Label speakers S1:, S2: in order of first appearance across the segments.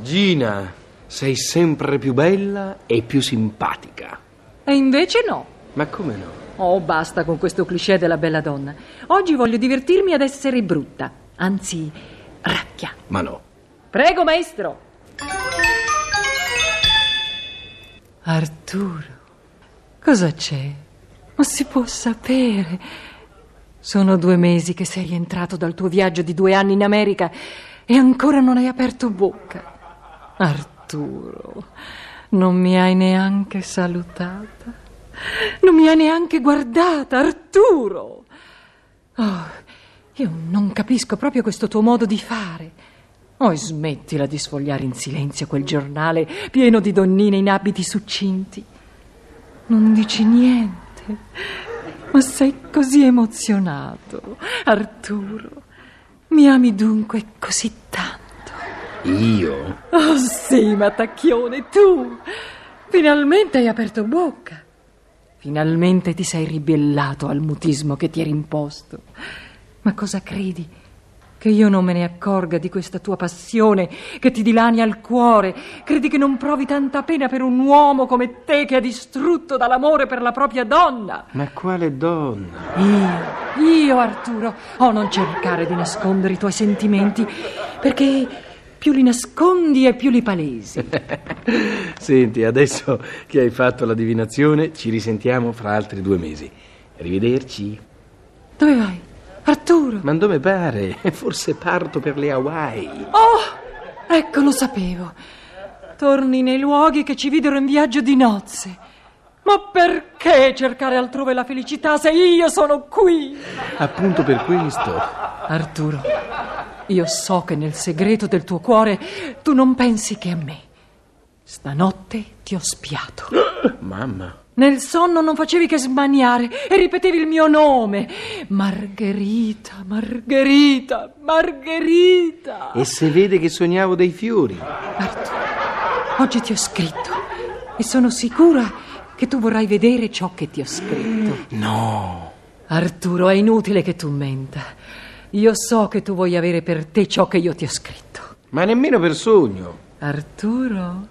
S1: Gina, sei sempre più bella e più simpatica.
S2: E invece no.
S1: Ma come no?
S2: Oh, basta con questo cliché della bella donna. Oggi voglio divertirmi ad essere brutta. Anzi, racchia.
S1: Ma no.
S2: Prego, maestro. Arturo, cosa c'è? Non si può sapere. Sono due mesi che sei rientrato dal tuo viaggio di due anni in America e ancora non hai aperto bocca. Arturo, non mi hai neanche salutata. Non mi hai neanche guardata, Arturo. Oh, io non capisco proprio questo tuo modo di fare. Oh, smettila di sfogliare in silenzio quel giornale pieno di donnine in abiti succinti. Non dici niente, ma sei così emozionato, Arturo. Mi ami dunque così tanto.
S1: Io?
S2: Oh sì, Mattacchione, tu! Finalmente hai aperto bocca. Finalmente ti sei ribellato al mutismo che ti eri imposto. Ma cosa credi? Che io non me ne accorga di questa tua passione che ti dilania il cuore? Credi che non provi tanta pena per un uomo come te che ha distrutto dall'amore per la propria donna?
S1: Ma quale donna?
S2: Io, io Arturo, oh non cercare di nascondere i tuoi sentimenti, perché più li nascondi e più li palesi.
S1: Senti, adesso che hai fatto la divinazione, ci risentiamo fra altri due mesi. Arrivederci.
S2: Dove vai? Arturo!
S1: Ma dove pare? Forse parto per le Hawaii.
S2: Oh, ecco, lo sapevo. Torni nei luoghi che ci videro in viaggio di nozze. Ma perché cercare altrove la felicità se io sono qui?
S1: Appunto per questo.
S2: Arturo, io so che nel segreto del tuo cuore tu non pensi che a me. Stanotte ti ho spiato.
S1: Mamma.
S2: Nel sonno non facevi che smaniare e ripetevi il mio nome. Margherita, Margherita, Margherita.
S1: E se vede che sognavo dei fiori?
S2: Arturo, oggi ti ho scritto e sono sicura che tu vorrai vedere ciò che ti ho scritto.
S1: No.
S2: Arturo, è inutile che tu menta. Io so che tu vuoi avere per te ciò che io ti ho scritto.
S1: Ma nemmeno per sogno.
S2: Arturo,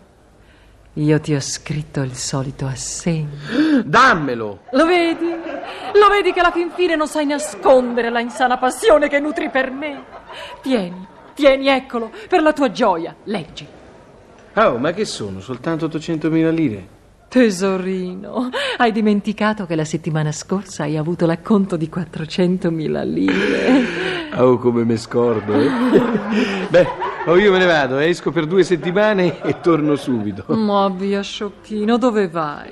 S2: io ti ho scritto il solito assegno.
S1: Dammelo.
S2: Lo vedi? Lo vedi che alla fin fine non sai nascondere la insana passione che nutri per me? Tieni, tieni, eccolo, per la tua gioia. Leggi.
S1: Oh, ma che sono? Soltanto 800.000 lire?
S2: Tesorino, hai dimenticato che la settimana scorsa hai avuto l'acconto di 400.000 lire?
S1: Oh, come me scordo, eh? Beh, oh, io me ne vado, esco per due settimane e torno subito.
S2: Ma via, sciocchino, dove vai?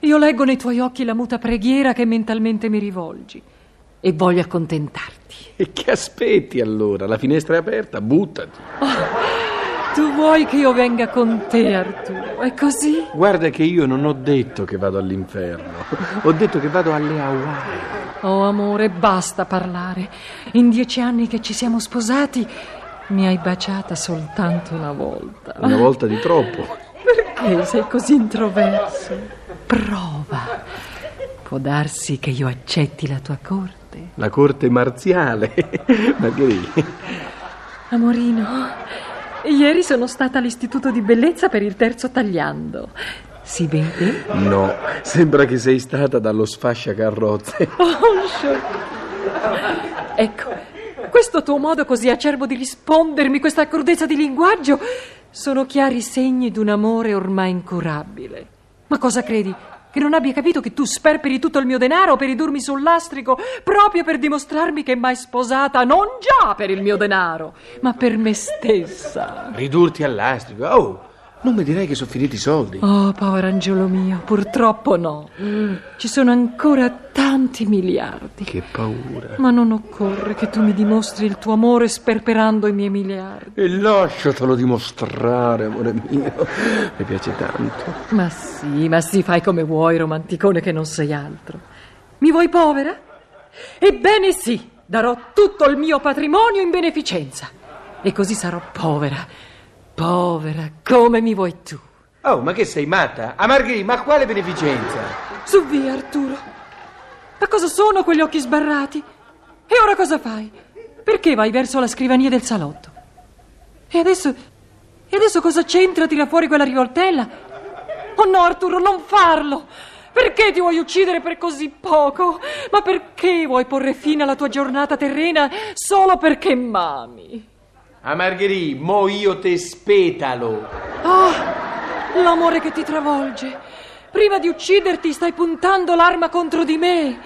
S2: Io leggo nei tuoi occhi la muta preghiera che mentalmente mi rivolgi e voglio accontentarti.
S1: E che aspetti allora? La finestra è aperta, buttati.
S2: Tu vuoi che io venga con te, Arturo? È così?
S1: Guarda che io non ho detto che vado all'inferno, ho detto che vado alle Hawaii.
S2: Oh, amore, basta parlare. In dieci anni che ci siamo sposati, mi hai baciata soltanto una volta.
S1: Una volta di troppo.
S2: Perché sei così introverso? Prova. Può darsi che io accetti la tua corte.
S1: La corte marziale. Margherita.
S2: Amorino, ieri sono stata all'istituto di bellezza per il terzo tagliando. Si vede?
S1: No, sembra che sei stata dallo sfasciacarrozze.
S2: Oh, sciocchino. Ecco, questo tuo modo così acerbo di rispondermi, questa crudezza di linguaggio, sono chiari segni di un amore ormai incurabile. Ma cosa credi? Che non abbia capito che tu sperperi tutto il mio denaro per ridurmi sul lastrico proprio per dimostrarmi che mai sposata non già per il mio denaro, ma per me stessa.
S1: Ridurti all'astrico. Oh, Non mi direi che sono finiti i soldi.
S2: Oh, povero angelo mio, purtroppo no. Ci sono ancora tanti miliardi.
S1: Che paura.
S2: Ma non occorre che tu mi dimostri il tuo amore sperperando i miei miliardi.
S1: E lasciatelo dimostrare, amore mio. Mi piace tanto.
S2: Ma sì, ma sì, fai come vuoi, romanticone che non sei altro. Mi vuoi povera? Ebbene sì, darò tutto il mio patrimonio in beneficenza. E così sarò povera. Povera, come mi vuoi tu.
S1: Oh, ma che sei matta? A Margherita, ma quale beneficenza?
S2: Su via, Arturo. Ma cosa sono quegli occhi sbarrati? E ora cosa fai? Perché vai verso la scrivania del salotto? E adesso. E adesso cosa c'entra? Tira fuori quella rivoltella? Oh no, Arturo, non farlo! Perché ti vuoi uccidere per così poco? Ma perché vuoi porre fine alla tua giornata terrena solo perché mami?
S1: A Margherita, mo io te spetalo.
S2: Ah, l'amore che ti travolge. Prima di ucciderti stai puntando l'arma contro di me.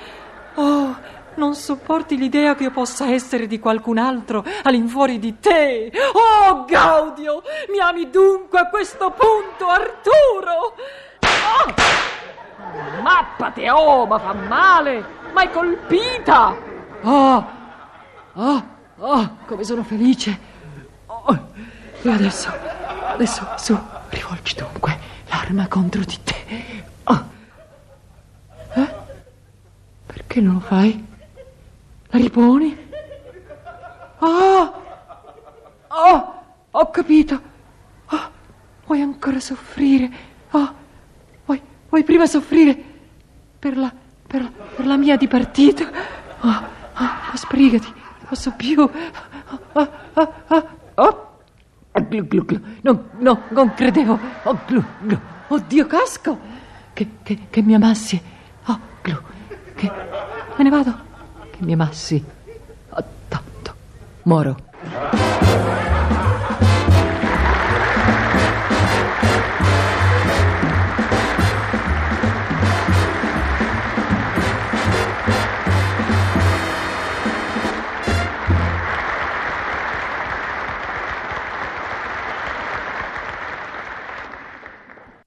S2: Oh, non sopporti l'idea che io possa essere di qualcun altro all'infuori di te. Oh, Gaudio, mi ami dunque a questo punto, Arturo. Oh, mappate, oh, ma fa male. Ma è colpita. Oh, oh, oh, come sono felice. Oh, e adesso, adesso, su, rivolgi dunque l'arma contro di te. Oh. Eh? Perché non lo fai? La riponi? Ah! Oh, ho capito. Oh, vuoi ancora soffrire? Oh, vuoi, vuoi prima soffrire per la, per la, per la mia dipartita? Oh, oh, sbrigati, non posso più. Oh, oh, oh, oh. Oh! Glu, glu, glu. No, no, non credevo. Oh, glu, glu. Oddio, casco! Che, che, che mi amassi. Oh, glu. Che... Me ne vado? Che mi amassi. Oh, tanto. Moro.